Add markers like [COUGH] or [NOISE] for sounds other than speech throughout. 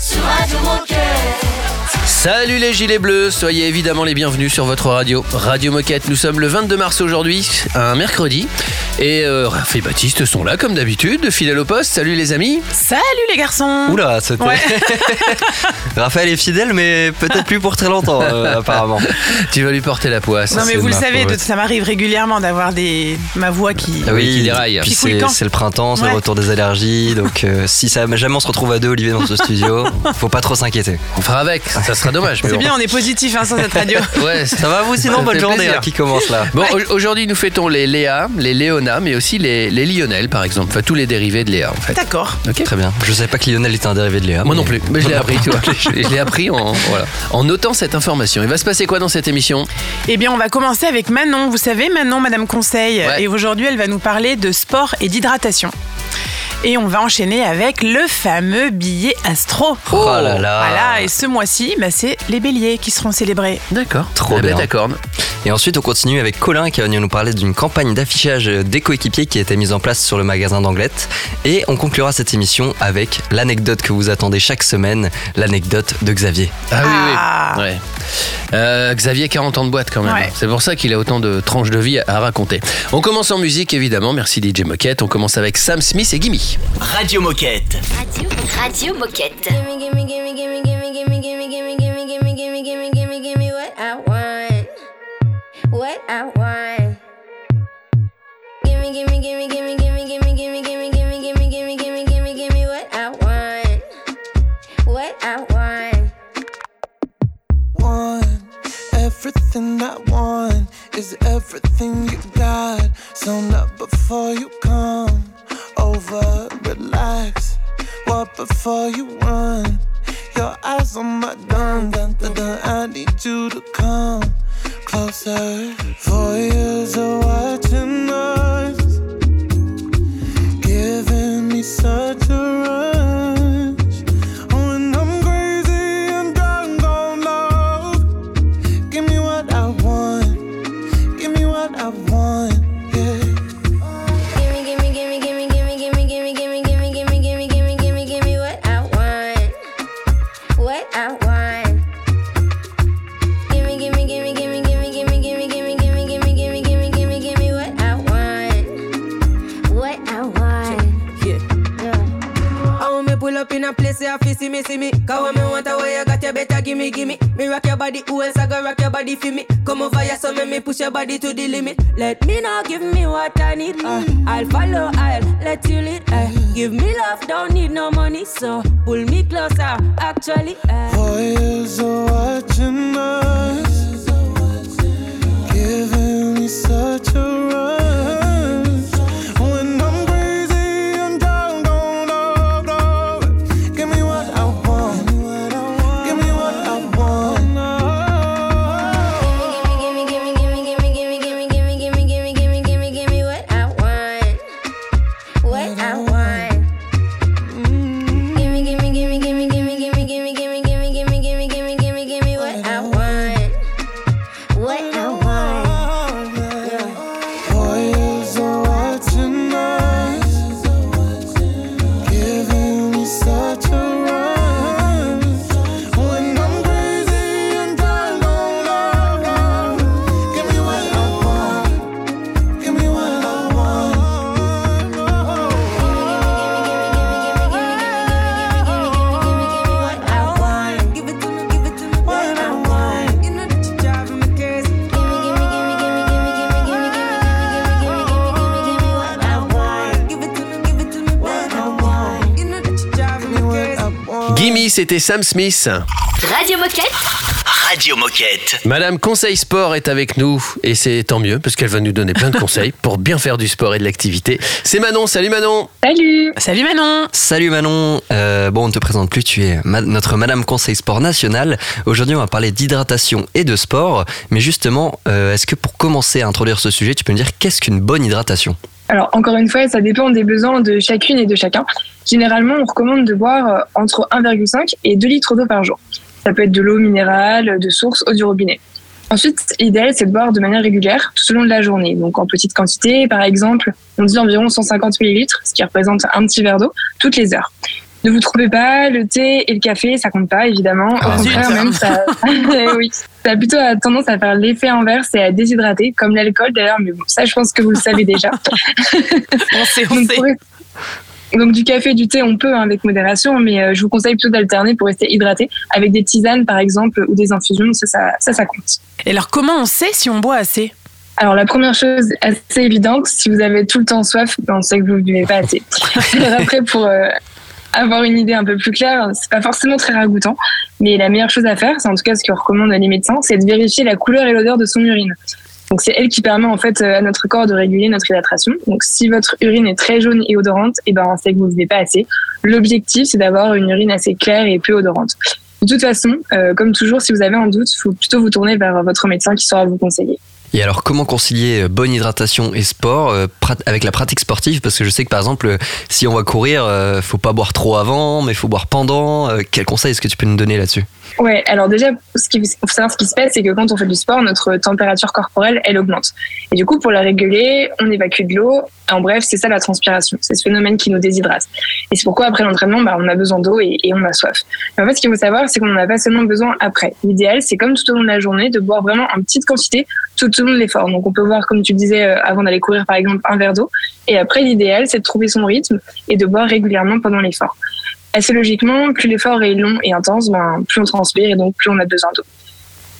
sur Radio Moquette. Salut les gilets bleus, soyez évidemment les bienvenus sur votre radio. Radio Moquette, nous sommes le 22 mars aujourd'hui, un mercredi. Et euh, Raph et Baptiste sont là comme d'habitude, fidèles au poste. Salut les amis. Salut les garçons Oula, c'était. Ouais. [LAUGHS] Raphaël est fidèle, mais peut-être plus pour très longtemps, euh, [LAUGHS] apparemment. Tu vas lui porter la poisse. Non mais c'est vous le savez, de- ça m'arrive régulièrement d'avoir des ma voix qui... Ah oui, qui déraille. C'est le printemps, c'est Ouais. le retour des allergies. Donc euh, si ça jamais on se retrouve à deux, Olivier, dans ce studio, [LAUGHS] faut pas trop s'inquiéter. On fera avec, ça sera dommage. C'est bon. bien, on est positif hein, sur cette radio. [LAUGHS] Ouais, Ça va vous sinon Bonne journée hein, qui commence là. Bon, au- aujourd'hui nous fêtons les Léa, les Léona, mais aussi les, les Lionel par exemple. Enfin, tous les dérivés de Léa en fait. D'accord. Ok Très bien. Je savais pas que Lionel était un dérivé de Léa. Moi mais- non plus, mais je l'ai appris, tu vois. [LAUGHS] Je je l'ai appris en, voilà, en notant cette information. Il va se passer quoi dans cette émission? Eh bien, on va commencer avec Manon. Vous savez, Manon, Madame Conseil. Ouais. Et aujourd'hui, elle va nous parler de sport et d'hydratation. Et on va enchaîner avec le fameux billet astro. Oh là là. Voilà, et ce mois-ci, bah, c'est les béliers qui seront célébrés. D'accord, Trop la bête bien. à cornes. Et ensuite, on continue avec Colin qui va venir nous parler d'une campagne d'affichage des coéquipiers qui a été mise en place sur le magasin d'Anglette. Et on conclura cette émission avec l'anecdote que vous attendez chaque semaine, l'anecdote de Xavier. Ah oui, Ah. oui. Ouais. Euh, Xavier, 40 ans de boîte quand même. Ouais. C'est pour ça qu'il a autant de tranches de vie à raconter. On commence en musique, évidemment. Merci DJ Moquette. On commence avec Sam Smith et Gimme. Radio Moquette. Radio, Radio Moquette. Gimme, gimme, gimme, gimme, gimme, gimme, gimme, gimme, gimme, gimme, gimme, gimme, gimme, gimme what I want. What I want. Everything I want is everything you got. So not before you come over, relax. What before you run? Your eyes on my dun dun dun dun. I need you to come closer. Four years of watching us, giving me such see me, see me. Cause when me want a way you got you better give me, give me. Me rock your body, who else I go rock your body for me? Come over here, so make me push your body to the limit. Let me know, give me what I need. Uh, I'll follow, I'll let you lead. Uh, give me love, don't need no money, so pull me closer. Actually, uh. Four years of watching us, giving me such a rush. C'était Sam Smith. Radio Moquette. Radio Moquette. Madame Conseil Sport est avec nous et c'est tant mieux parce qu'elle va nous donner plein de conseils pour bien faire du sport et de l'activité. C'est Manon, salut Manon Salut Salut Manon Salut Manon, Euh, bon on ne te présente plus, tu es ma- notre Madame Conseil Sport National. Aujourd'hui on va parler d'hydratation et de sport, mais justement, euh, est-ce que pour commencer à introduire ce sujet, tu peux me dire qu'est-ce qu'une bonne hydratation? Alors, encore une fois, ça dépend des besoins de chacune et de chacun. Généralement, on recommande de boire euh, entre 1,5 et 2 litres d'eau par jour. Ça peut être de l'eau minérale, de source ou du robinet. Ensuite, l'idéal, c'est de boire de manière régulière tout au long de la journée. Donc en petite quantité, par exemple, on dit environ 150 ml, ce qui représente un petit verre d'eau, toutes les heures. Ne vous trompez pas, le thé et le café, ça compte pas, évidemment. Au Ah, contraire, zut. même, ça, [LAUGHS] oui, ça a plutôt tendance à faire l'effet inverse et à déshydrater, comme l'alcool d'ailleurs, mais bon, ça, je pense que vous le savez déjà. [LAUGHS] On sait, on Donc, sait. pour- donc du café, du thé, on peut hein, avec modération, mais euh, je vous conseille plutôt d'alterner pour rester hydraté avec des tisanes par exemple ou des infusions, ça, ça, ça, ça compte. Et alors, comment on sait si on boit assez? Alors la première chose assez évidente, si vous avez tout le temps soif, ben, on sait que vous ne buvez pas assez. Alors [LAUGHS] après, pour euh, avoir une idée un peu plus claire, c'est pas forcément très ragoûtant, mais la meilleure chose à faire, c'est en tout cas ce que recommandent les médecins, c'est de vérifier la couleur et l'odeur de son urine. Donc c'est elle qui permet en fait euh, à notre corps de réguler notre hydratation. Donc si votre urine est très jaune et odorante, et ben c'est que vous ne buvez pas assez. L'objectif c'est d'avoir une urine assez claire et peu odorante. De toute façon, euh, comme toujours, si vous avez un doute, il faut plutôt vous tourner vers votre médecin qui saura vous conseiller. Et alors, comment concilier euh, bonne hydratation et sport euh, avec la pratique sportive? Parce que je sais que par exemple, euh, si on va courir, faut pas boire trop avant, mais faut boire pendant. Quel conseil est-ce que tu peux nous donner là-dessus? Ouais, alors déjà, ce faut savoir ce qui se passe, c'est que quand on fait du sport, notre température corporelle, elle augmente. Et du coup, pour la réguler, on évacue de l'eau. En bref, c'est ça la transpiration. C'est ce phénomène qui nous déshydrate. Et c'est pourquoi après l'entraînement, bah, on a besoin d'eau et, et on a soif. Mais en fait, ce qu'il faut savoir, c'est qu'on n'en a pas seulement besoin après. L'idéal, c'est comme tout au long de la journée, de boire vraiment en petite quantité tout au long de l'effort. Donc, on peut boire, comme tu disais, euh, avant d'aller courir, par exemple, un verre d'eau. Et après, l'idéal, c'est de trouver son rythme et de boire régulièrement pendant l'effort. Assez logiquement, plus l'effort est long et intense, ben, plus on transpire et donc plus on a besoin d'eau.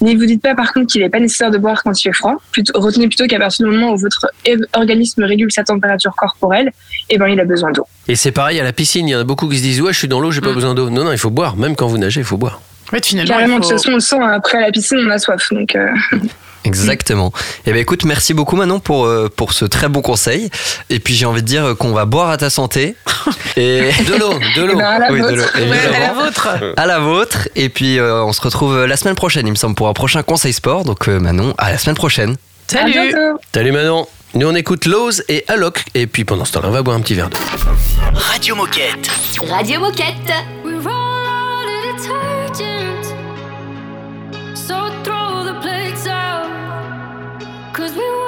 Ne vous dites pas par contre qu'il n'est pas nécessaire de boire quand il fait froid. Plutôt, retenez plutôt qu'à partir du moment où votre organisme régule sa température corporelle, eh ben, il a besoin d'eau. Et c'est pareil à la piscine, il y en a beaucoup qui se disent Ouais, je suis dans l'eau, j'ai pas Mm. besoin d'eau. Non, non, il faut boire. Même quand vous nagez, il faut boire. En fait, finalement, Carrément, il de faut- toute façon, on le sent, hein, après la piscine, on a soif. Donc, euh, [LAUGHS] Exactement. Et ben écoute, merci beaucoup Manon pour, euh, pour ce très bon conseil. Et puis j'ai envie de dire qu'on va boire à ta santé. [LAUGHS] Et De l'eau, de eh l'eau. ben, à la Oui, de vôtre. l'eau, à la vôtre. à la vôtre. Et puis euh, on se retrouve la semaine prochaine, il me semble, pour un prochain conseil sport. Donc euh, Manon, à la semaine prochaine. Salut. Salut Manon. Nous on écoute Lowe's et Alok. Et puis pendant ce temps-là, on va boire un petit verre d'eau. Radio Moquette. Radio Moquette.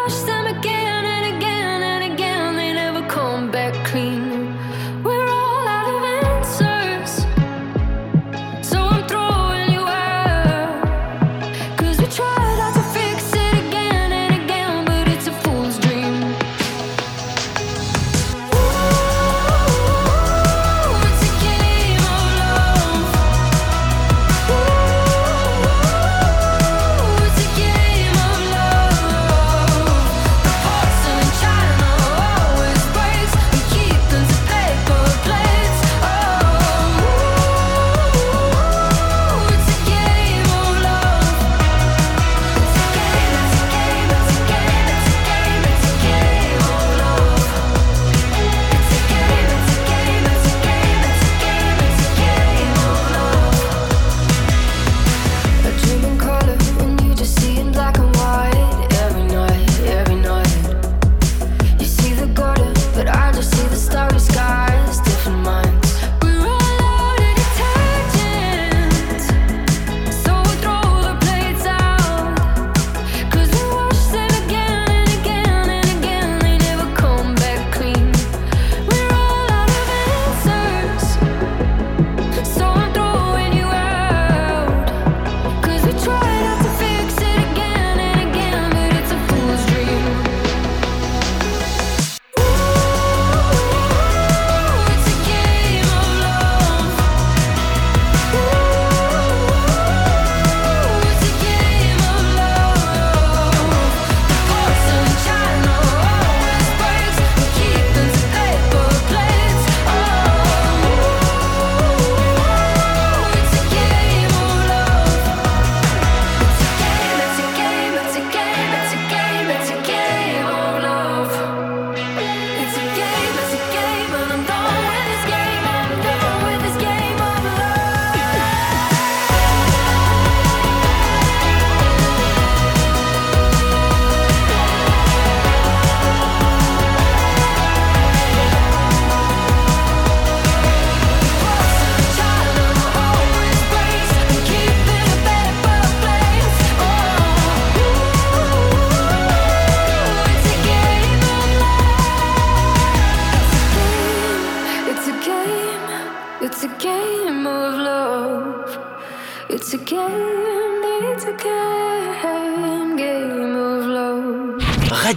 Cause we wash them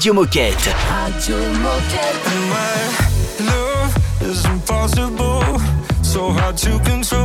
Radio Moquette. Radio Moquette. My love is impossible, so hard to control.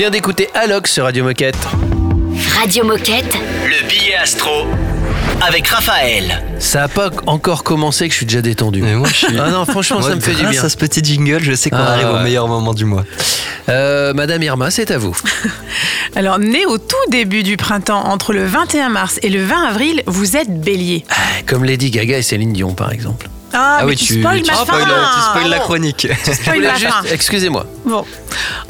Vient d'écouter Alox sur Radio Moquette. Radio Moquette. Le billet astro avec Raphaël. Ça a pas encore commencé que je suis déjà détendu. Mais moi, je suis. Ah non, franchement, Moi, ça me fait du grâce bien. à ce petit jingle, je sais qu'on Ah, arrive au meilleur moment du mois. Euh, Madame Irma, c'est à vous. [LAUGHS] Alors, né au tout début du printemps, entre le 21 mars et le 20 avril, vous êtes bélier. Ah, Comme Lady Gaga et Céline Dion, par exemple. Ah, mais tu, spoil tu ma spoil, fin tu spoil la chronique. Tu spoil fin. Excusez-moi. Bon.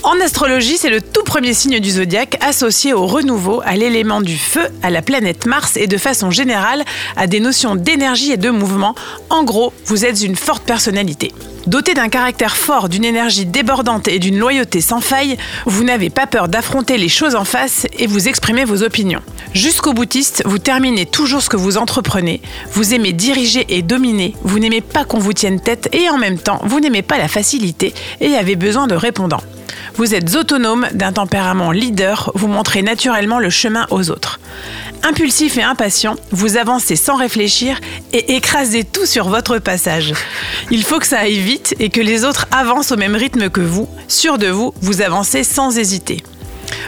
En astrologie, c'est le tout premier signe du zodiaque associé au renouveau, à l'élément du feu, à la planète Mars et de façon générale à des notions d'énergie et de mouvement. En gros, vous êtes une forte personnalité. Doté d'un caractère fort, d'une énergie débordante et d'une loyauté sans faille, vous n'avez pas peur d'affronter les choses en face et vous exprimez vos opinions. Jusqu'au boutiste, vous terminez toujours ce que vous entreprenez, vous aimez diriger et dominer, vous n'aimez pas qu'on vous tienne tête et en même temps, vous n'aimez pas la facilité et avez besoin de répondants. Vous êtes autonome, d'un tempérament leader, vous montrez naturellement le chemin aux autres. Impulsif et impatient, vous avancez sans réfléchir et écrasez tout sur votre passage. Il faut que ça aille vite et que les autres avancent au même rythme que vous. Sûr de vous, vous avancez sans hésiter.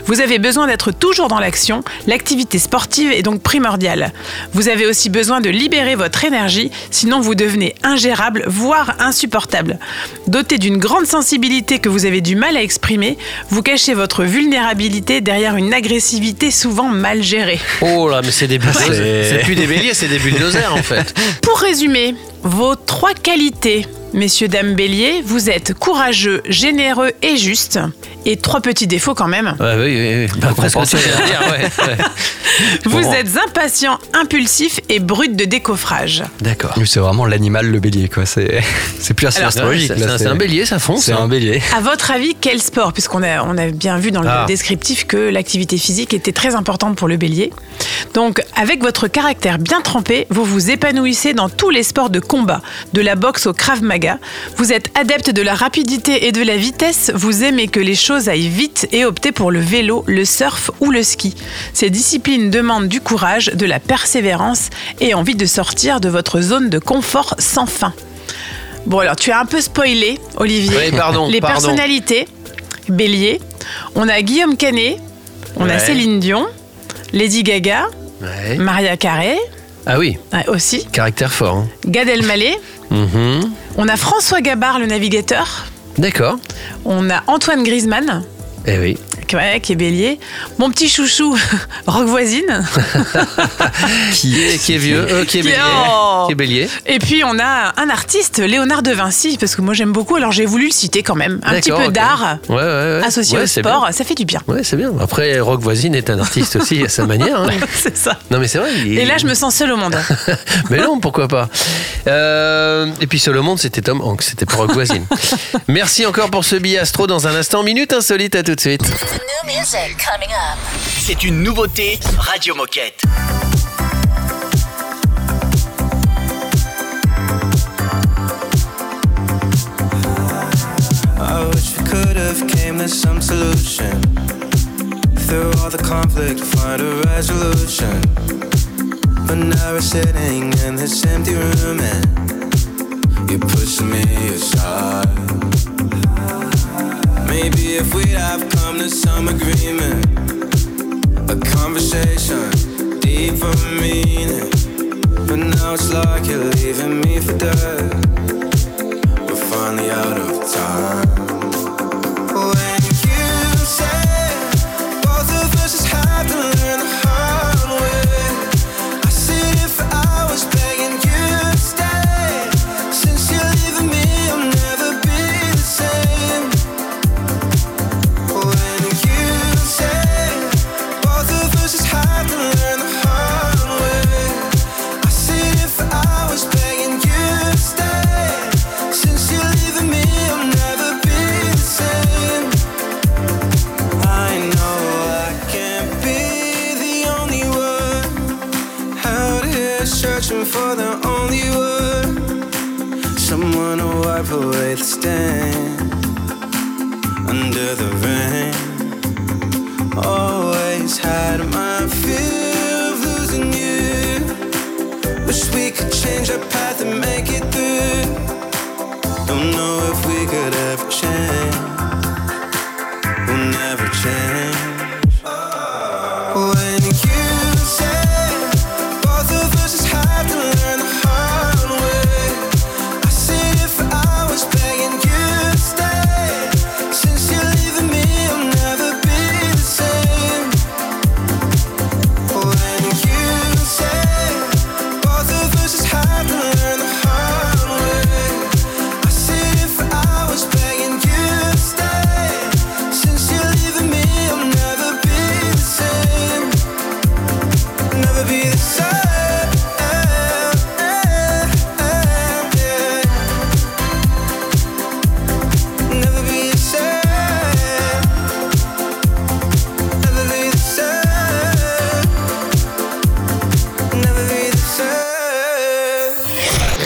Vous avez besoin d'être toujours dans l'action, l'activité sportive est donc primordiale. Vous avez aussi besoin de libérer votre énergie, sinon vous devenez ingérable, voire insupportable. Doté d'une grande sensibilité que vous avez du mal à exprimer, vous cachez votre vulnérabilité derrière une agressivité souvent mal gérée. Oh là, mais c'est des bulldozers. C'est- C'est plus des béliers, c'est des bulldozers en fait. Pour résumer, vos trois qualités, messieurs, dames bélier, vous êtes courageux, généreux et juste. Et trois petits défauts quand même. Ouais, oui, oui, oui. Bah, presque compenser. ce que j'allais dire, ouais, ouais. [LAUGHS] Vous Bon. êtes impatient, impulsif et brut de décoffrage. D'accord. C'est vraiment l'animal, le bélier, quoi. C'est [LAUGHS] c'est plus assez astrologique. Ouais, là, c'est un- c'est un bélier, ça fonce. C'est hein. un bélier. À votre avis, quel sport Puisqu'on a, on a bien vu dans le Ah. descriptif que l'activité physique était très importante pour le bélier. Donc, avec votre caractère bien trempé, vous vous épanouissez dans tous les sports de combat, de la boxe au krav maga. Vous êtes adepte de la rapidité et de la vitesse. Vous aimez que les choses aillent vite et optez pour le vélo, le surf ou le ski. Ces disciplines demandent du courage, de la persévérance et envie de sortir de votre zone de confort sans fin. Bon, alors tu as un peu spoilé, Olivier. Oui, pardon, Les pardon. personnalités, Bélier. On a Guillaume Canet, On a. Céline Dion, Lady Gaga, Ouais. Maria Carey Ah oui, aussi, caractère fort. hein. Gad Elmaleh. Mhm. On a François Gabard, le navigateur. D'accord. On a Antoine Griezmann, Eh oui. qui, ouais, qui est bélier. Mon petit chouchou, [LAUGHS] Rock Voisine. [LAUGHS] Qui est, qui est vieux, euh, qui est Qui est- bélier. Oh. Qui est bélier. Et puis on a un artiste, Léonard de Vinci, parce que moi j'aime beaucoup, alors j'ai voulu le citer quand même. Un petit peu d'art Ouais, ouais, ouais. associé au sport, ça fait du bien. Ouais, c'est bien. Après, Rock Voisine est un artiste aussi à sa manière. hein. [LAUGHS] C'est ça. Non, mais c'est vrai. il- Et là je me sens seule au monde. Mais non, pourquoi pas. Euh, et puis sur le monde, c'était Tom Hanks, c'était pas Rock Voisine. Merci encore pour ce billet astro dans un instant. Minute insolite, à tout de suite. C'est une nouveauté Radio Moquette. I wish we could have came to some solution. Through all the conflict, find a resolution. But now we're sitting in this empty room and you're pushing me aside. Maybe if we'd have come to some agreement, a conversation, deeper meaning. But now it's like you're leaving me for dead. We're finally out of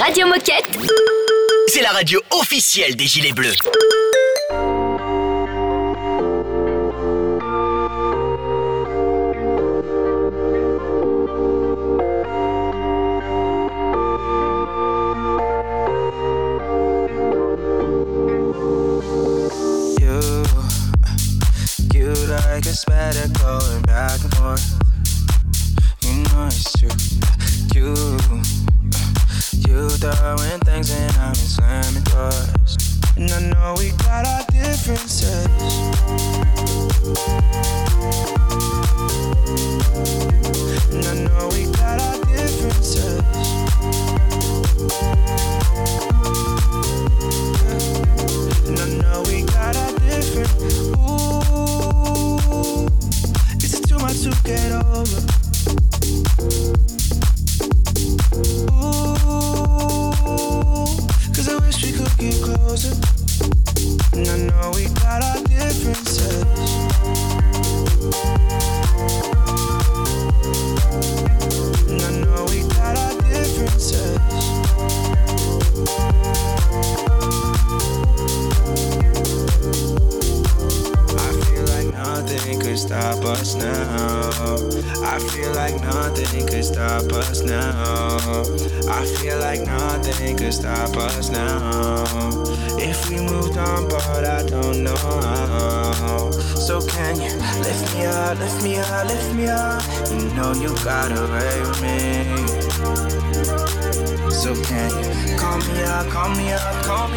Radio Moquette. C'est la radio officielle des Gilets Bleus.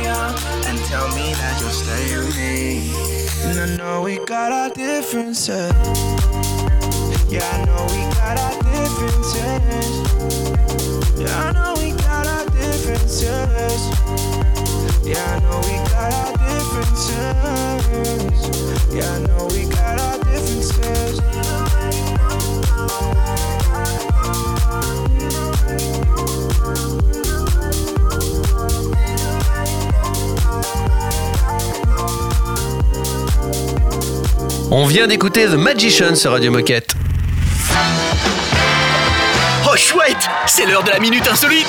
Up, and tell me that you'll stay with me? And I know we got our differences. Yeah, I know we got our differences. Yeah, I know we got our differences. Yeah, I know we got our differences. Yeah, I know we got our differences. On vient d'écouter The Magician sur Radio Moquette. Oh chouette, c'est l'heure de la minute insolite.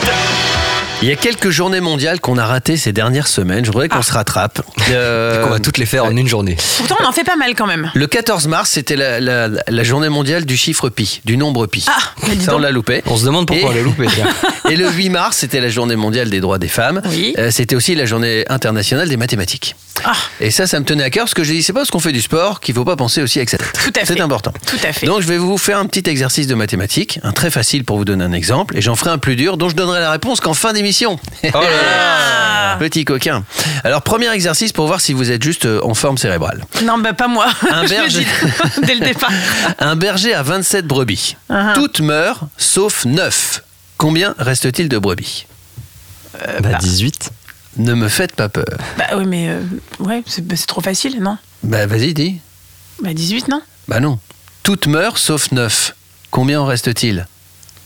Il y a quelques journées mondiales qu'on a ratées ces dernières semaines. Je voudrais qu'on se rattrape. [LAUGHS] Euh, On va toutes les faire en une journée. Pourtant, on en fait pas mal quand même. Le 14 mars, c'était la, la- la journée mondiale du chiffre pi, du nombre pi. Ah, Ça, on l'a loupé. On se demande pourquoi Et- on l'a loupé. tiens. Et [LAUGHS] le 8 mars, c'était la journée mondiale des droits des femmes. Oui. Euh, c'était aussi la journée internationale des mathématiques. Ah, Et ça, ça me tenait à cœur parce que je dis, c'est pas parce qu'on fait du sport qu'il faut pas penser aussi avec sa tête. Tout à fait. C'est important. tout à fait. Donc, je vais vous faire un petit exercice de mathématiques, un très facile pour vous donner un exemple, et j'en ferai un plus dur dont je donnerai la réponse qu'en fin d'émission. Oh là là Petit coquin. Alors, premier exercice pour voir si vous êtes juste euh, en forme cérébrale. Non, bah pas moi. Un [LAUGHS] Je le berger. dis [LAUGHS] dès le départ. [LAUGHS] Un berger a 27 brebis. Uh-huh. Toutes meurent, sauf 9. Combien reste-t-il de brebis Bah 18. Ne me faites pas peur. Bah oui, mais euh, ouais, c'est bah, c'est trop facile, non? Bah, vas-y, dis. Bah 18, non? Bah non. Toutes meurent, sauf 9. Combien en reste-t-il?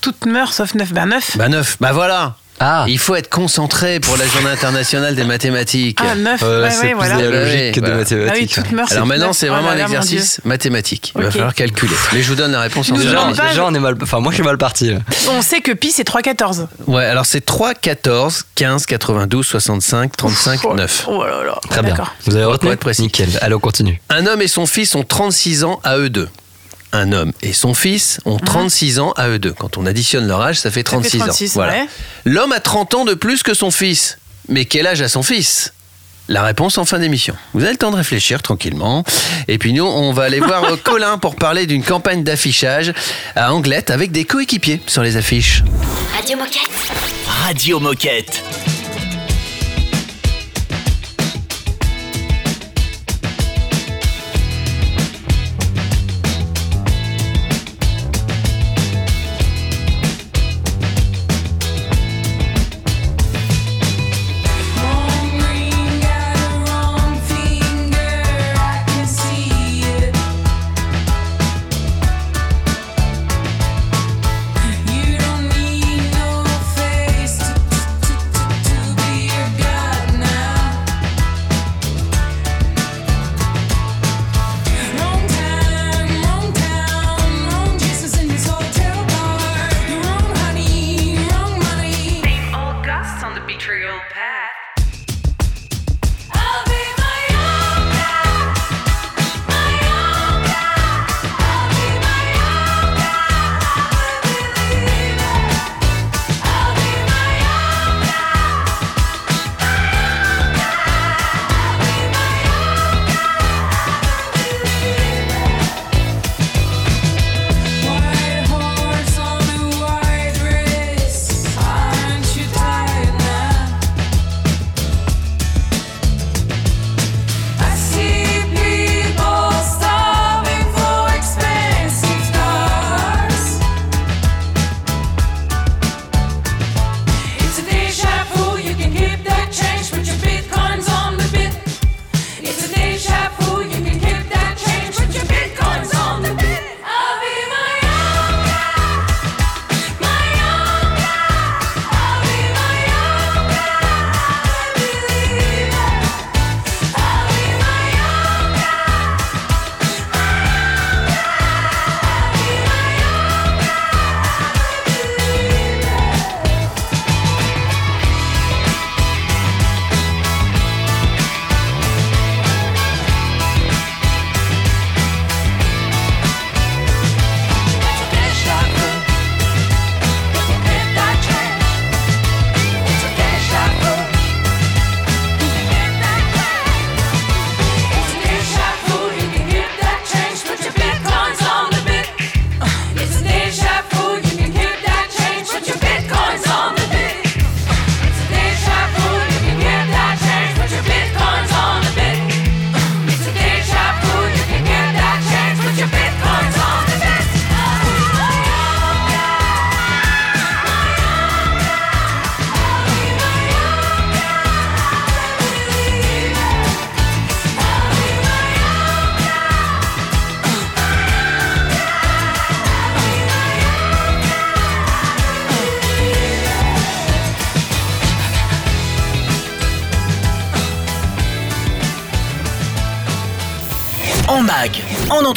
Toutes meurent sauf 9. Bah 9. Bah 9. Bah voilà. Ah, Il faut être concentré pour la journée internationale des mathématiques. Ah, 9. euh, ouais, c'est ouais, plus voilà. de la Ouais, logique que de voilà. Ah oui, mathématiques. Alors maintenant, c'est vraiment là un là, mon exercice mathématique. Il va Ok. falloir calculer. [LAUGHS] Mais je vous donne la réponse en Déjà, pas- déjà, on est mal. Enfin, moi, je suis mal parti. là. On sait que pi c'est 3, 14. Ouais, alors c'est 3, 14, 15, 92, 65, 35, Oh, 9. Oh là là. Très bien. Vous avez retenu être précis. Nickel. Allez, on continue. Un homme et son fils ont 36 ans à eux deux. Un homme et son fils ont 36 ans à eux deux. Quand on additionne leur âge, ça fait 36, 36, ans. Voilà. ouais. L'homme a 30 ans de plus que son fils. Mais quel âge a son fils? La réponse en fin d'émission. Vous avez le temps de réfléchir tranquillement. Et puis nous, on va aller [LAUGHS] voir euh, Colin pour parler d'une campagne d'affichage à Anglette avec des coéquipiers sur les affiches. Radio Moquette. Radio Moquette.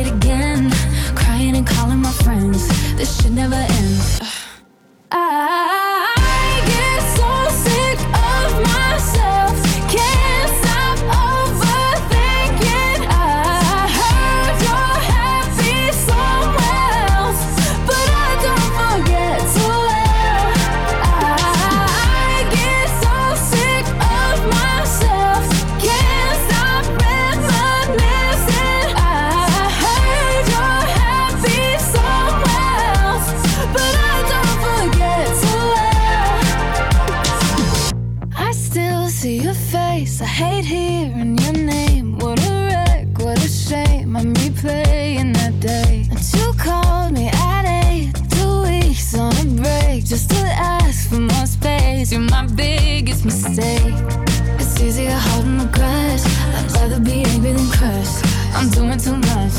Where I started again. Crying and calling my friends. This should never end. I [SIGHS] ah. You're my biggest mistake. It's easier holding the grudge. I'd rather be angry than crushed. I'm doing too much.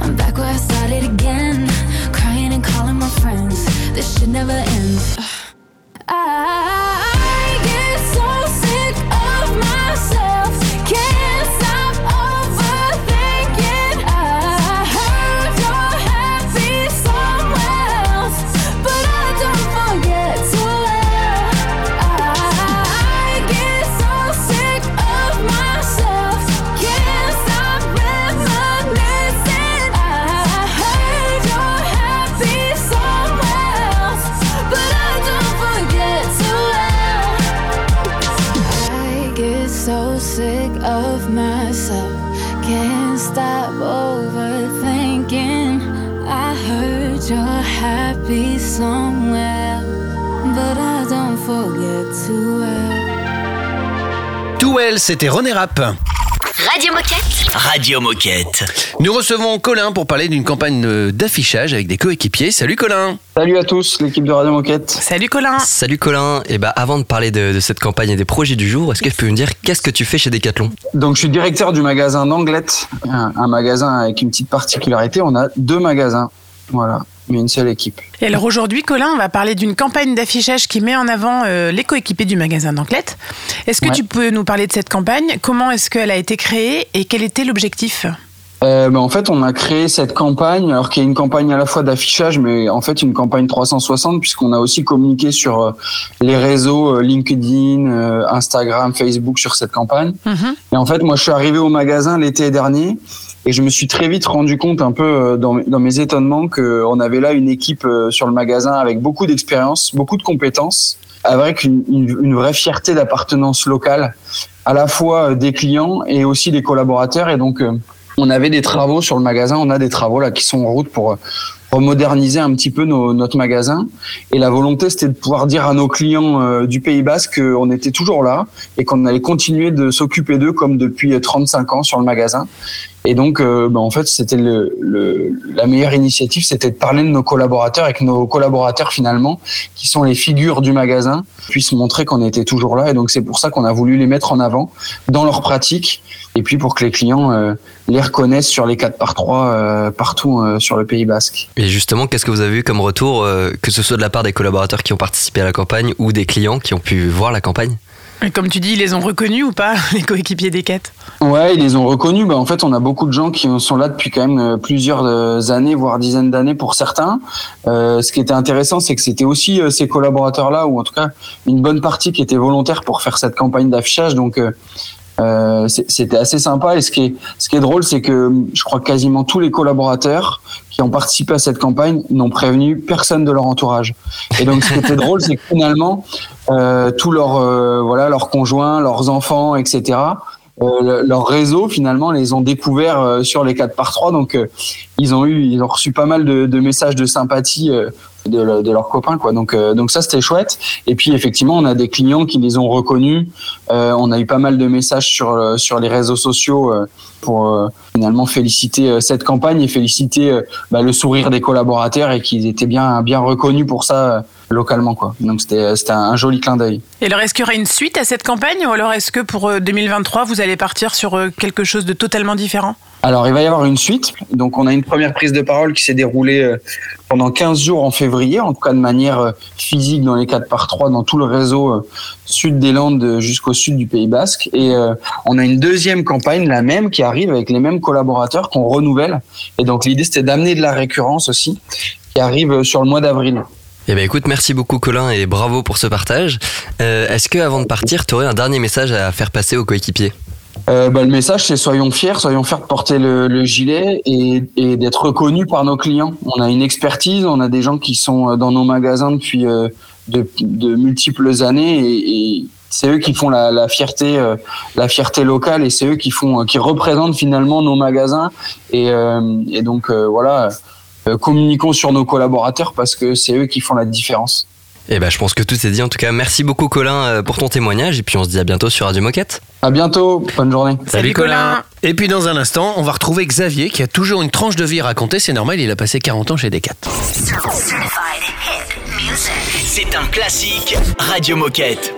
I'm back where I started again, crying and calling my friends. This should never end. I [SIGHS] ah. C'était René Rapp. Radio Moquette. Radio Moquette. Nous recevons Colin pour parler d'une campagne euh, d'affichage avec des coéquipiers. Salut Colin Salut à tous, l'équipe de Radio Moquette. Salut Colin. Salut Colin, et bah avant de parler de, de cette campagne et des projets du jour, est-ce que tu peux me dire qu'est-ce que tu fais chez Decathlon? Donc je suis directeur du magasin d'Anglette, un, un magasin avec une petite particularité, on a deux magasins, voilà, une seule équipe. Et alors aujourd'hui, Colin, on va parler d'une campagne d'affichage qui met en avant euh, les coéquipiers du magasin d'Anglette. Est-ce que Ouais. tu peux nous parler de cette campagne? Comment est-ce qu'elle a été créée et quel était l'objectif? Euh, ben, en fait, on a créé cette campagne, alors qu'il y a une campagne à la fois d'affichage, mais en fait une campagne 360, puisqu'on a aussi communiqué sur euh, les réseaux euh, LinkedIn, Instagram, Facebook sur cette campagne. Mhm. Et en fait, moi, je suis arrivé au magasin l'été dernier et je me suis très vite rendu compte, un peu euh, dans, mes étonnements, qu'on avait là une équipe euh, sur le magasin avec beaucoup d'expérience, beaucoup de compétences, avec une, vraie fierté d'appartenance locale, à la fois euh, des clients et aussi des collaborateurs. Et donc, on avait des travaux sur le magasin, on a des travaux là qui sont en route pour, moderniser un petit peu notre magasin. Et la volonté, c'était de pouvoir dire à nos clients du Pays Basque qu'on était toujours là et qu'on allait continuer de s'occuper d'eux comme depuis euh, 35 ans sur le magasin. Et donc, euh, ben, en fait, c'était le, le- la meilleure initiative, c'était de parler de nos collaborateurs et que nos collaborateurs, finalement, qui sont les figures du magasin, puissent montrer qu'on était toujours là. Et donc, c'est pour ça qu'on a voulu les mettre en avant dans leur pratique et puis pour que les clients euh, les reconnaissent sur les 4 par 3 euh, partout sur le Pays Basque. Et justement, qu'est-ce que vous avez eu comme retour, que ce soit de la part des collaborateurs qui ont participé à la campagne ou des clients qui ont pu voir la campagne? Et Comme tu dis, ils les ont reconnus ou pas, [LAUGHS] les coéquipiers des quêtes? Ouais, ils les ont reconnus. Bah, en fait, on a beaucoup de gens qui sont là depuis quand même euh, plusieurs euh, années, voire dizaines d'années pour certains. Euh, ce qui était intéressant, c'est que c'était aussi euh, ces collaborateurs-là, ou en tout cas une bonne partie qui était volontaire pour faire cette campagne d'affichage. Donc, euh, euh, c'était assez sympa. Et ce qui est, drôle, c'est que je crois quasiment tous les collaborateurs qui ont participé à cette campagne n'ont prévenu personne de leur entourage. Et donc, ce qui était drôle, c'est que finalement, euh, tous leurs, euh, voilà, leurs conjoints, leurs enfants, etc. Le- leur réseau finalement les ont découverts sur les 4 par 3 donc ils ont eu ils ont reçu pas mal de, messages de sympathie de, de leurs copains quoi. Donc euh, donc ça c'était chouette. Et puis effectivement on a des clients qui les ont reconnus. Euh, on a eu pas mal de messages sur euh, sur les réseaux sociaux euh, pour euh, finalement féliciter euh, cette campagne et féliciter bah, le sourire des collaborateurs et qu'ils étaient bien bien reconnus pour ça localement quoi. Donc c'était c'était un, un joli clin d'œil. Et alors, est-ce qu'il y aura une suite à cette campagne ou alors est-ce que pour euh, 2023, vous allez partir sur euh, quelque chose de totalement différent? Alors, il va y avoir une suite. Donc, on a une première prise de parole qui s'est déroulée euh, pendant 15 jours en février, en tout cas de manière euh, physique dans les 4 par 3 dans tout le réseau euh, sud des Landes euh, jusqu'au sud du Pays Basque. Et euh, on a une deuxième campagne, la même, qui arrive avec les mêmes collaborateurs qu'on renouvelle. Et donc, l'idée, c'était d'amener de la récurrence aussi, qui arrive euh, sur le mois d'avril. Eh ben écoute, merci beaucoup Colin et bravo pour ce partage. Euh, Est-ce que avant de partir, tu aurais un dernier message à faire passer aux coéquipiers? Euh, bah, le message, c'est soyons fiers, soyons fiers de porter le, le gilet et, d'être reconnus par nos clients. On a une expertise, on a des gens qui sont euh, dans nos magasins depuis de, multiples années et, c'est eux qui font la, fierté, la fierté locale et c'est eux qui font, qui représentent finalement nos magasins et, donc voilà, communiquons sur nos collaborateurs parce que c'est eux qui font la différence. Eh ben je pense que tout est dit. En tout cas, merci beaucoup Colin euh, pour ton témoignage et puis on se dit à bientôt sur Radio Moquette. À bientôt, bonne journée. Salut, Colin. Et puis dans un instant, on va retrouver Xavier qui a toujours une tranche de vie à raconter. C'est normal, il a passé 40 ans chez Decat. C'est un classique Radio Moquette.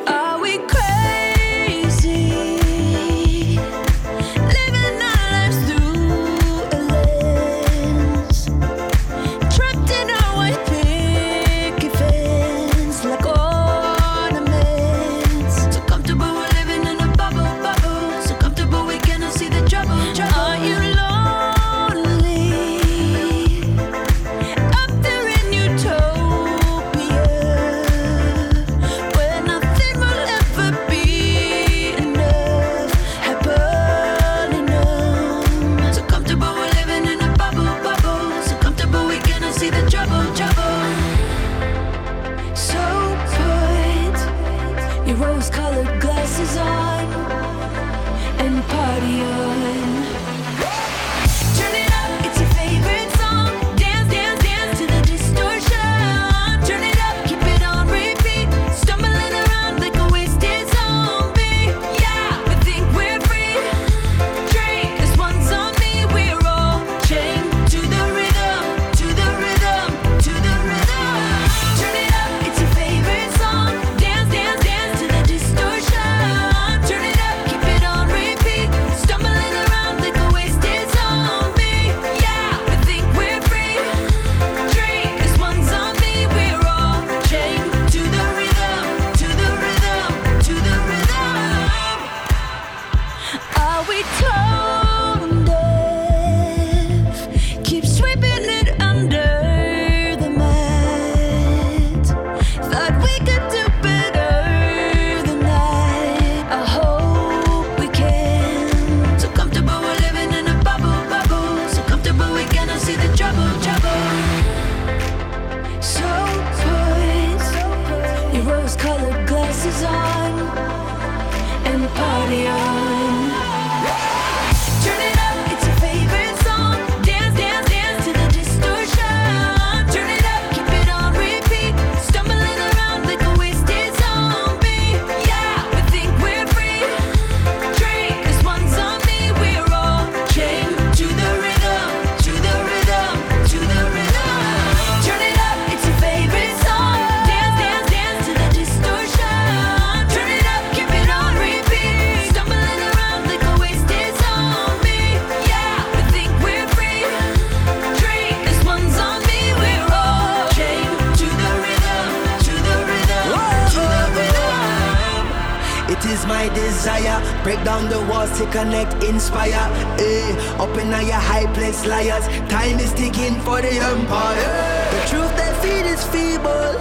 Liars. Time is ticking for the empire. The truth they feed is feeble,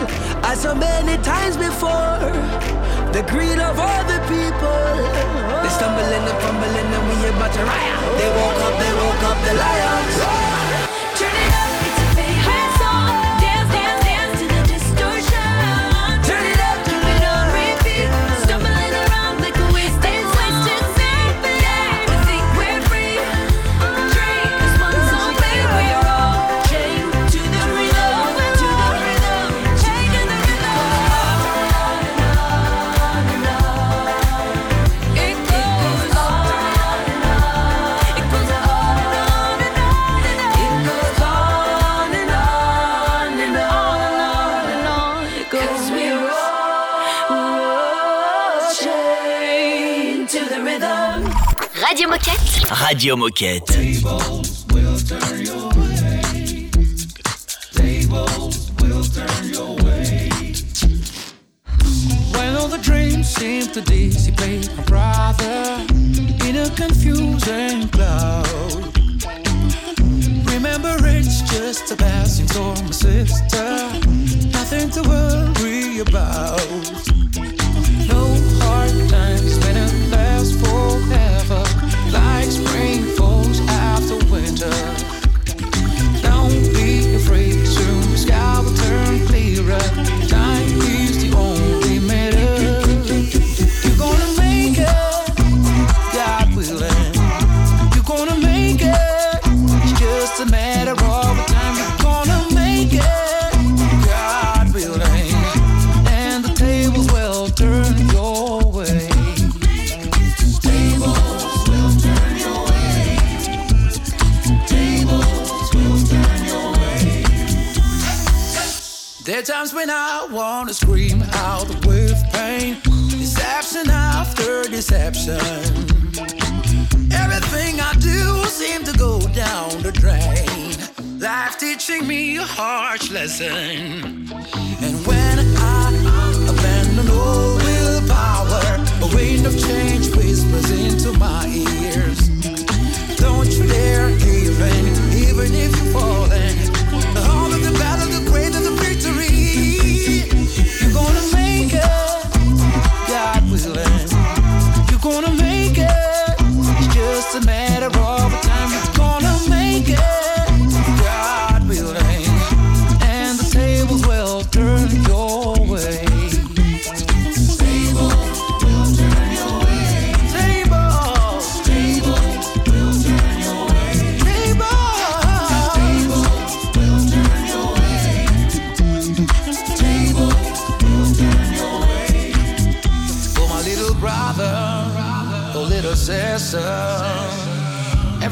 as so many times before. The greed of all the people. They stumbling and fumbling, and we about to riot. They woke up, they woke up, the lions. Radio Moquette. When all the dreams seem to dissipate, my brother, in a confusing cloud. Remember, it's just a passing storm, sister. Nothing to worry about. Are times when I wanna scream out with pain, deception after deception. Everything I do seems to go down the drain. Life teaching me a harsh lesson. And when I abandon all willpower, a wind of change whispers into my ears. Don't you dare give in, even if you're falling.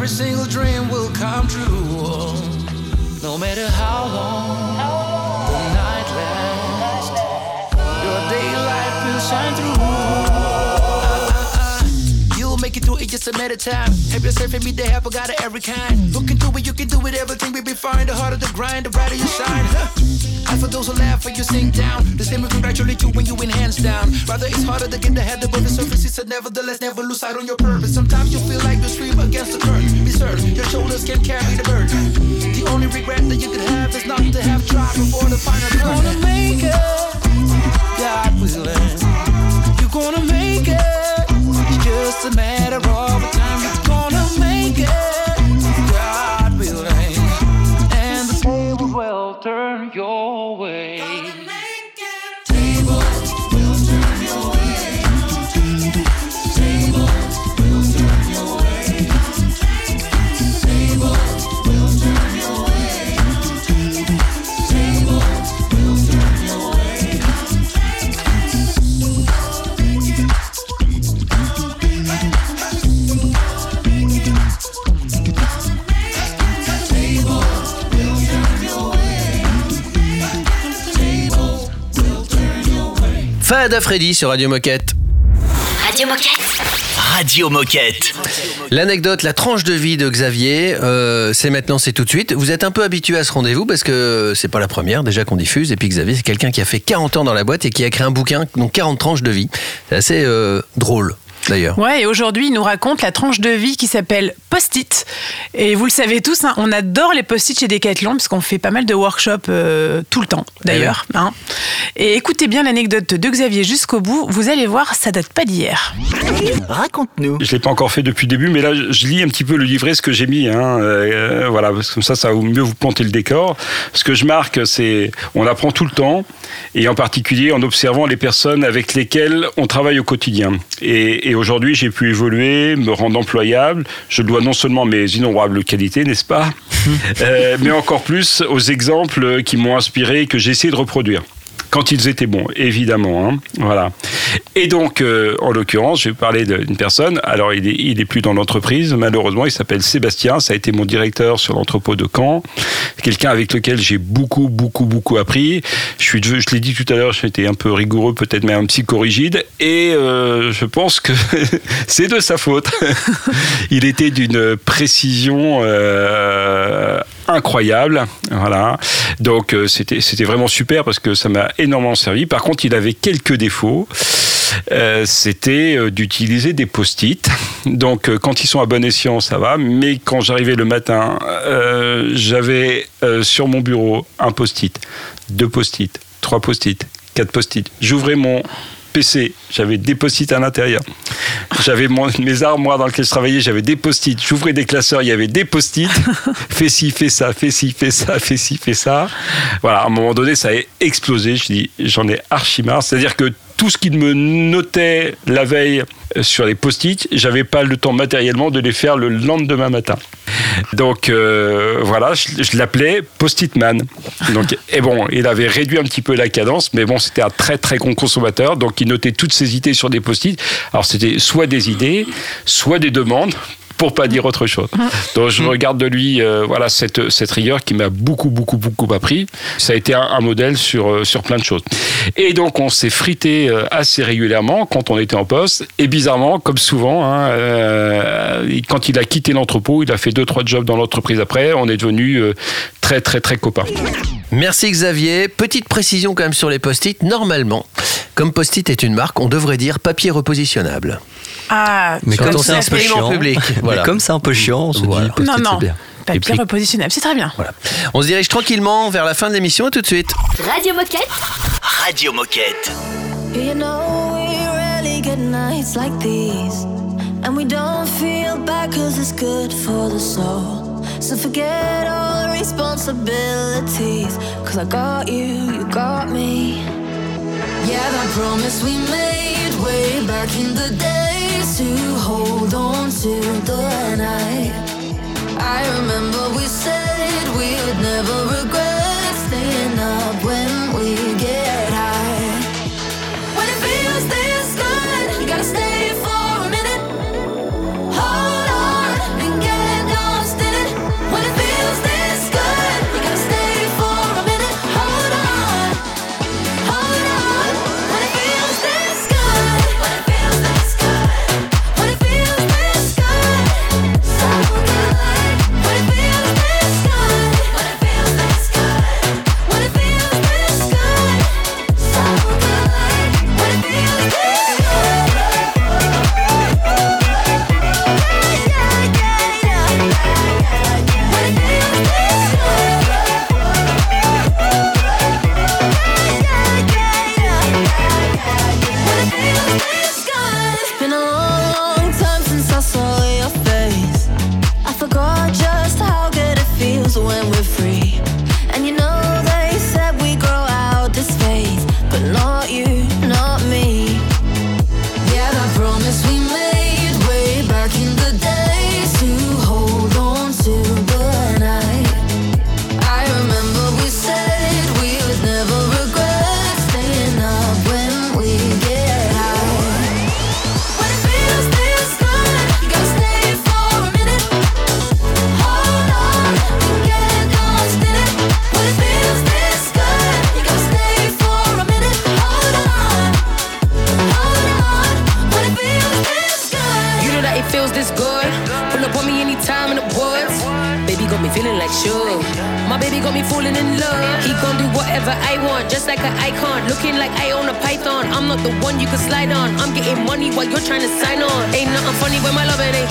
Single dream will come true. No matter how long the night lasts, your daylight will shine through. You'll make it through it just a matter of time. Have yourself and me the help, I got it every kind. Look into it, you can do it, everything will be fine. The harder the grind, the brighter you shine. And for those who laugh when you sink down, the same will congratulate you when you win hands down. Rather, it's harder to get the head above the surface. It's a nevertheless, never lose sight on your purpose. Sometimes you feel like you swim against the current. Be certain your shoulders can carry the burden. The only regret that you could have is not to have tried before the final curtain. Gonna make it, God willing. Freddy sur Radio Moquette. Radio Moquette. Radio Moquette. L'anecdote, la tranche de vie de Xavier, euh, c'est maintenant, c'est tout de suite. Vous êtes un peu habitué à ce rendez-vous parce que c'est pas la première déjà qu'on diffuse. Et puis Xavier, c'est quelqu'un qui a fait 40 ans dans la boîte et qui a créé un bouquin, donc 40 tranches de vie. C'est assez euh, drôle. D'ailleurs. Ouais, et aujourd'hui, il nous raconte la tranche de vie qui s'appelle Post-it. Et vous le savez tous, hein, on adore les Post-it chez Decathlon, puisqu'on fait pas mal de workshops euh, tout le temps, d'ailleurs. hein. Et écoutez bien l'anecdote de Xavier jusqu'au bout, vous allez voir, ça date pas d'hier. Raconte-nous. Je l'ai pas encore fait depuis le début, mais là, je lis un petit peu le livret, ce que j'ai mis. Hein, euh, voilà, parce que comme ça, ça va mieux vous planter le décor. Ce que je marque, c'est, on apprend tout le temps, et en particulier en observant les personnes avec lesquelles on travaille au quotidien. Et, et aujourd'hui, j'ai pu évoluer, me rendre employable. Je dois non seulement mes innombrables qualités, n'est-ce pas, [LAUGHS] euh, mais encore plus aux exemples qui m'ont inspiré et que j'essaie de reproduire. Quand ils étaient bons, évidemment. hein. Voilà. Et donc, euh, en l'occurrence, je vais parler d'une personne. Alors, il est, il est plus dans l'entreprise, malheureusement. Il s'appelle Sébastien. Ça a été mon directeur sur l'entrepôt de Caen. Quelqu'un avec lequel j'ai beaucoup, beaucoup, beaucoup appris. Je suis, je l'ai dit tout à l'heure, j'étais un peu rigoureux, peut-être même un psychorigide. Et euh, je pense que [LAUGHS] c'est de sa faute. [LAUGHS] il était d'une précision euh, incroyable. Voilà. Donc euh, c'était vraiment super parce que ça m'a énormément servi. Par contre, il avait quelques défauts. Euh, c'était euh, d'utiliser des post-it. Donc, euh, quand ils sont à bon escient, ça va. Mais quand j'arrivais le matin, j'avais sur mon bureau un post-it, deux post-it, trois post-it, quatre post-it. J'ouvrais mon PC, j'avais des post-it à l'intérieur. J'avais mes armoires dans lesquelles je travaillais, j'avais des post-it. J'ouvrais des classeurs, il y avait des post-it. [LAUGHS] fais ci, fais ça, fais ci, fais ça, fais ci, fais ça. Voilà, à un moment donné, ça a explosé. Je dis, j'en ai archi marre. C'est-à-dire que tout ce qui me notait la veille sur les post-it, j'avais pas le temps matériellement de les faire le lendemain matin. Donc euh, voilà, je, l'appelais Post-it Man. Donc, [LAUGHS] et bon, il avait réduit un petit peu la cadence, mais bon, c'était un très très grand consommateur, donc il notait toutes ses idées sur des post-it. Alors c'était soit des idées, soit des demandes pour pas dire autre chose. Donc je regarde de lui euh, voilà cette, cette rigueur qui m'a beaucoup beaucoup beaucoup appris. Ça a été un, un modèle sur euh, sur plein de choses. Et donc on s'est frité euh, assez régulièrement quand on était en poste. Et bizarrement, comme souvent, hein, euh, quand il a quitté l'entrepôt, il a fait deux trois jobs dans l'entreprise après. On est devenu très très très copains. Merci Xavier. Petite précision quand même sur les post-it. Normalement, comme post-it est une marque, on devrait dire papier repositionnable. Ah, Mais Quand comme on c'est un peu chiant, public, [LAUGHS] mais voilà. comme c'est un peu chiant, on se Voilà. dit non, non. c'est bien. Papier puis- repositionnable, c'est très bien. Voilà. On se dirige tranquillement vers la fin de l'émission. À tout de suite. Radio Moquette. Radio Moquette. You know we rarely get nights like these And we don't feel bad cause it's good for the soul So forget all the responsibilities Cause I got you, you got me Yeah, that promise we made way back in the days To hold on to the night. I remember we said we would never regret Staying up when we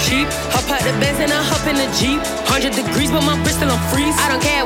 cheap. Hop out the Benz and I hop in the Jeep. 100 degrees, but my Bristol on freeze. I don't care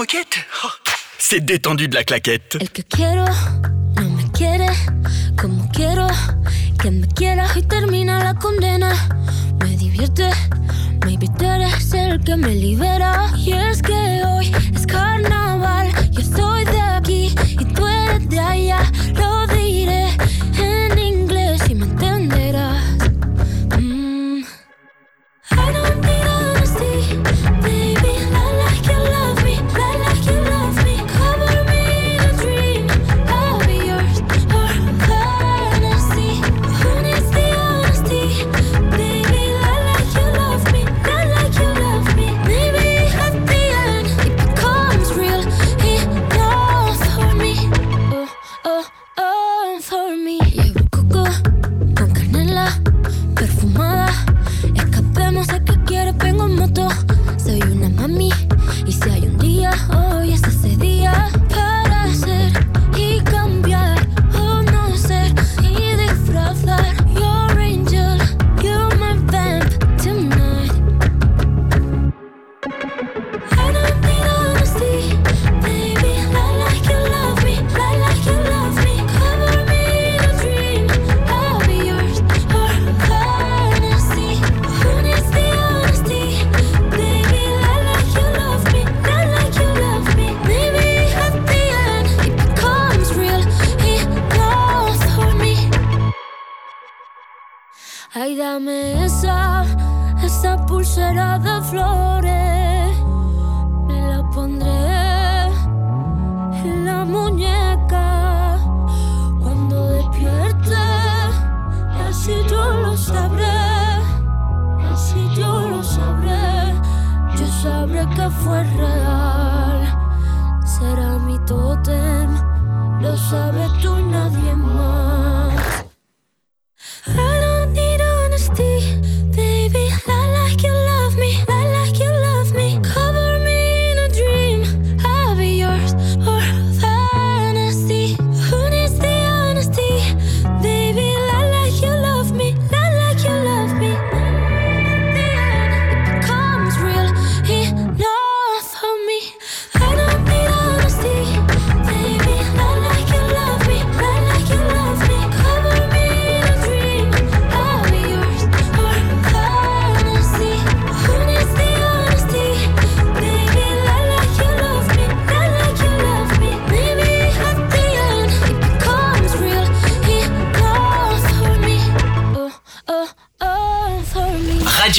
Moquette Oh, C'est détendu de la claquette. El que quiero no me quiere como quiero que me quiera y termina la condena. Me divierte, maybe tú eres el que me libera.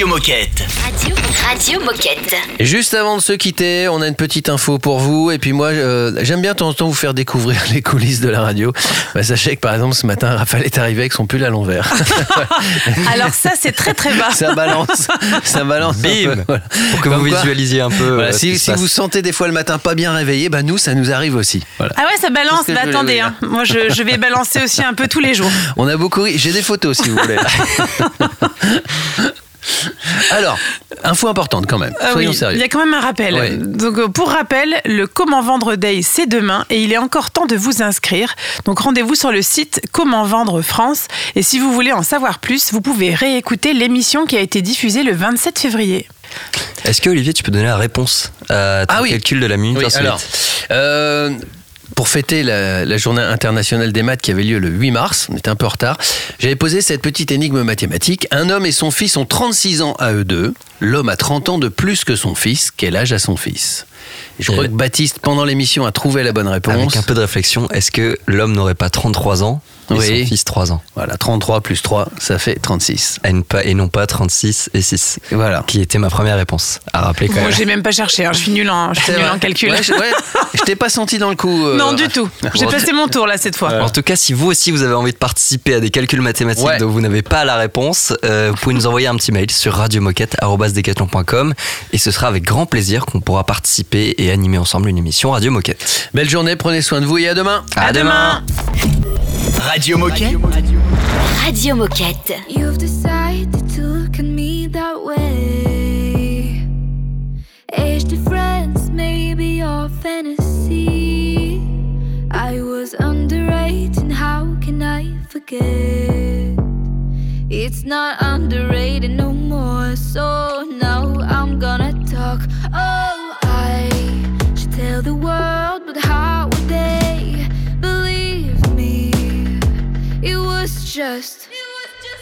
Radio Moquette. Radio, Radio Moquette. Et juste avant de se quitter, on a une petite info pour vous. Et puis moi, euh, j'aime bien de temps en temps vous faire découvrir [LAUGHS] les coulisses de la radio. Bah, sachez que par exemple, ce matin, Raphaël est arrivé avec son pull à l'envers. [LAUGHS] Alors ça, c'est très très bas. ça balance, ça balance. un Bim peu, voilà. Pour que Comme vous quoi- visualisiez un peu. Voilà, euh, ce si si passe. vous sentez des fois le matin pas bien réveillé, bah nous, ça nous arrive aussi. Voilà. Ah ouais, ça balance. Bah attendez, hein. moi je, je vais balancer aussi un peu tous les jours. On a beaucoup ri. J'ai des photos si vous voulez. [LAUGHS] [LAUGHS] Alors, info importante quand même. Ah Soyons oui, sérieux. Il y a quand même un rappel. Ouais. Donc, euh, pour rappel, le Comment Vendre Day, c'est demain et il est encore temps de vous inscrire. Donc, rendez-vous sur le site Comment Vendre France. Et si vous voulez en savoir plus, vous pouvez réécouter l'émission qui a été diffusée le 27 février. Est-ce que Olivier, tu peux donner la réponse à ton Ah oui. calcul de la minute Oui, alors, euh, pour fêter la, journée internationale des maths qui avait lieu le 8 mars, on était un peu en retard, j'avais posé cette petite énigme mathématique. Un homme et son fils ont 36 ans à eux deux. L'homme a 30 ans de plus que son fils. Quel âge a son fils? Je crois que Baptiste, pendant l'émission, a trouvé la bonne réponse. Avec un peu de réflexion, est-ce que l'homme n'aurait pas 33 ans et Oui. son fils 3 ans Voilà, 33 plus 3, ça fait 36. et, non pas 36 et 6 Voilà. Qui était ma première réponse à rappeler quand Moi, même. j'ai même pas cherché. hein. Je suis nul en, je suis en calcul. Ouais, je, ouais, [LAUGHS] je t'ai pas senti dans le coup. euh, non, du tout. J'ai passé mon tour là cette fois. En tout cas, si vous aussi vous avez envie de participer à des calculs mathématiques Ouais. dont vous n'avez pas la réponse, euh, vous pouvez nous envoyer un petit mail sur radiomoquette.com et ce sera avec grand plaisir qu'on pourra participer et animer ensemble une émission Radio Moquette. Belle journée, prenez soin de vous et à demain. À, demain. Radio Moquette. Radio Moquette. You've decided to look at me that way. Age difference may be your fantasy. I was underrated, how can I forget? It's not underrated no more, so now I'm gonna talk. Oh, the world, but how would they believe me? It was just, it was just.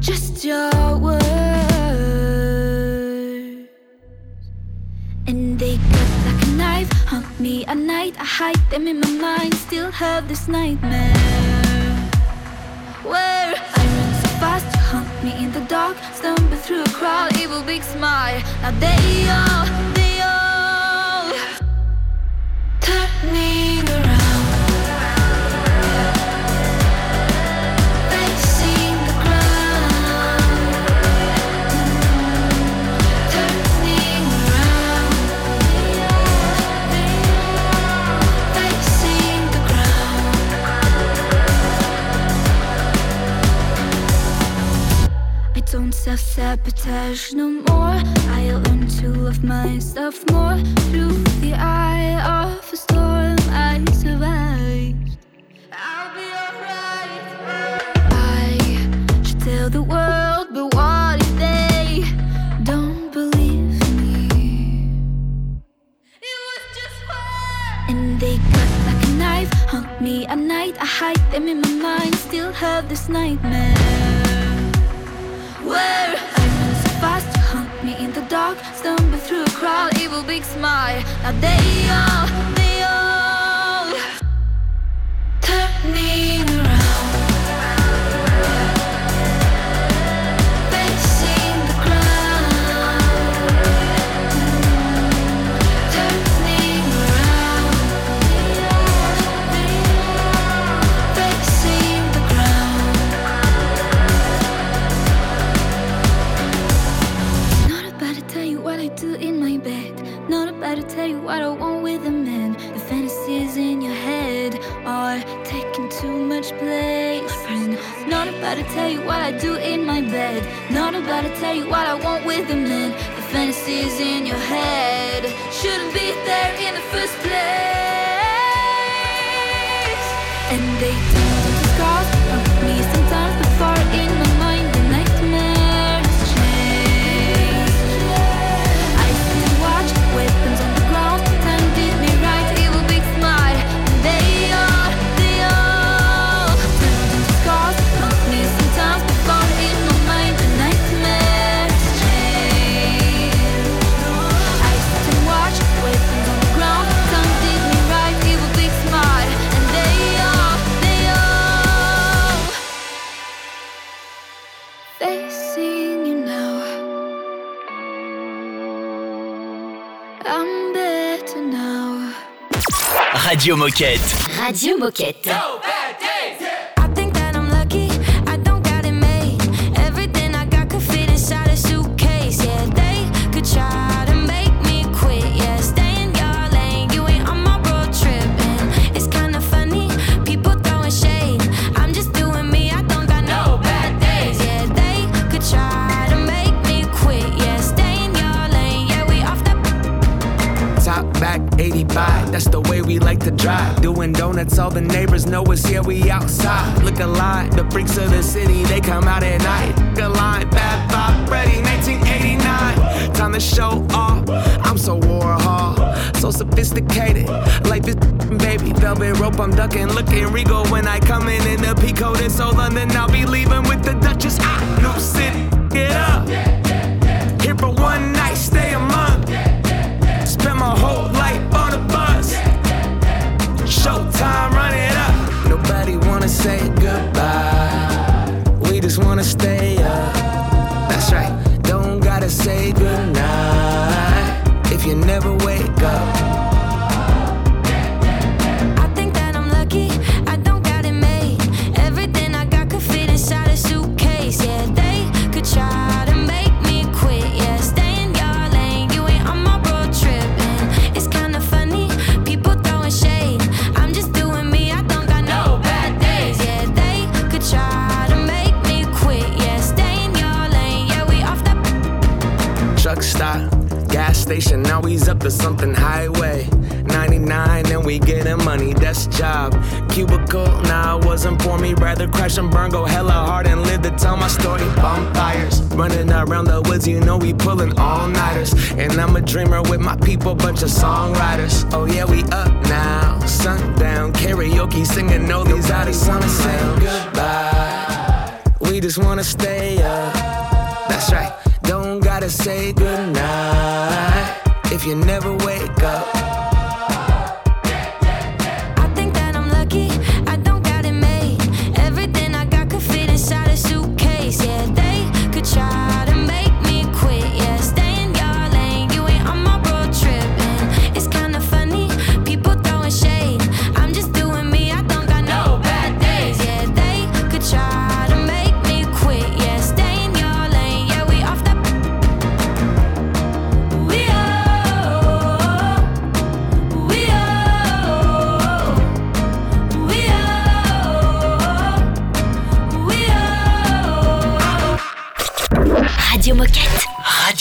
Just your words. And they cut like a knife, haunt me at night. I hide them in my mind, still have this nightmare. Well, in. Stumble through a crowd, evil big smile. Now they all, they all turning around. Self sabotage no more. I learn to love myself more. Through the eye of a storm, I survived. I'll be alright. I should tell the world, but what if they don't believe me? And they cut like a knife, hunt me at night. I hide them in my mind, still have this nightmare. Smile. Now they all, facing you now. I'm better now. Radio Moquette. Radio Moquette. I to drive. Doing donuts, all the neighbors know us here, we outside. Look alive, the freaks of the city, they come out at night. Look alive, bad vibe, ready, 1989. Time to show off. I'm so Warhol, so sophisticated. Life is baby, velvet rope, I'm ducking. Looking regal when I come in in the Pico, then so London, I'll be leaving with the Duchess. New city, get up. Here for one night, stay a Nobody wanna say goodbye. We just wanna stay up. That's right. Don't gotta say goodnight if you never wake up. To something highway. 99 and we getting money, that's job. cubicle. Nah, wasn't for me. Rather crash and burn, go hella hard and live to tell my story. Bonfires, running around the woods, you know we pulling all nighters. And I'm a dreamer with my people, bunch of songwriters. Oh yeah, we up now. Sundown, karaoke, singing all these artists wanna say goodbye. We just wanna stay up. That's right. Don't gotta say goodnight if you never wake up.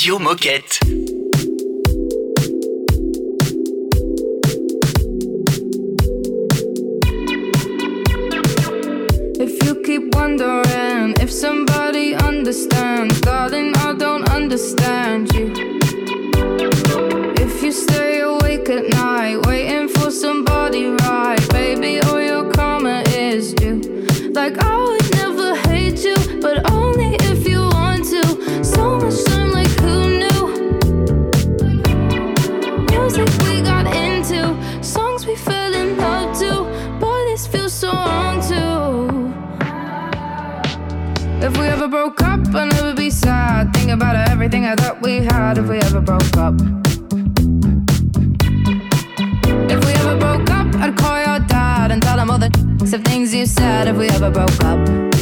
Radio Moquette. If we ever broke up, I'd never be sad. Think about everything I thought we had if we ever broke up. If we ever broke up, I'd call your dad and tell him all the of things you said if we ever broke up.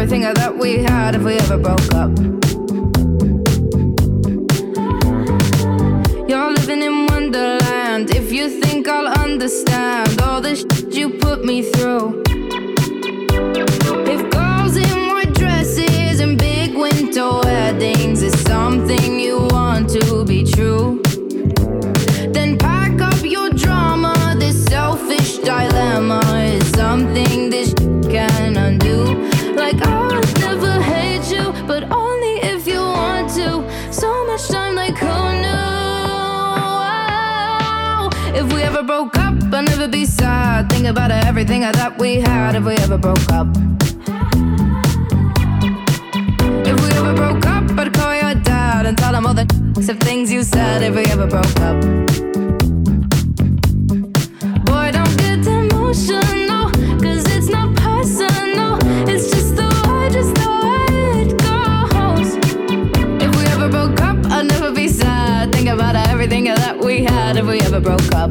Everything thought we had if we ever broke up. You're living in Wonderland. If you think I'll understand all the shit you put me through. If girls in white dresses and big winter weddings is something I'd never be sad. Think about everything I thought we had if we ever broke up. If we ever broke up, I'd call your dad and tell him all the of things you said if we ever broke up. Boy, don't get emotional, 'cause it's not personal. It's just the way, just the way it goes. If we ever broke up, I'd never be sad. Think about everything that we had if we ever broke up.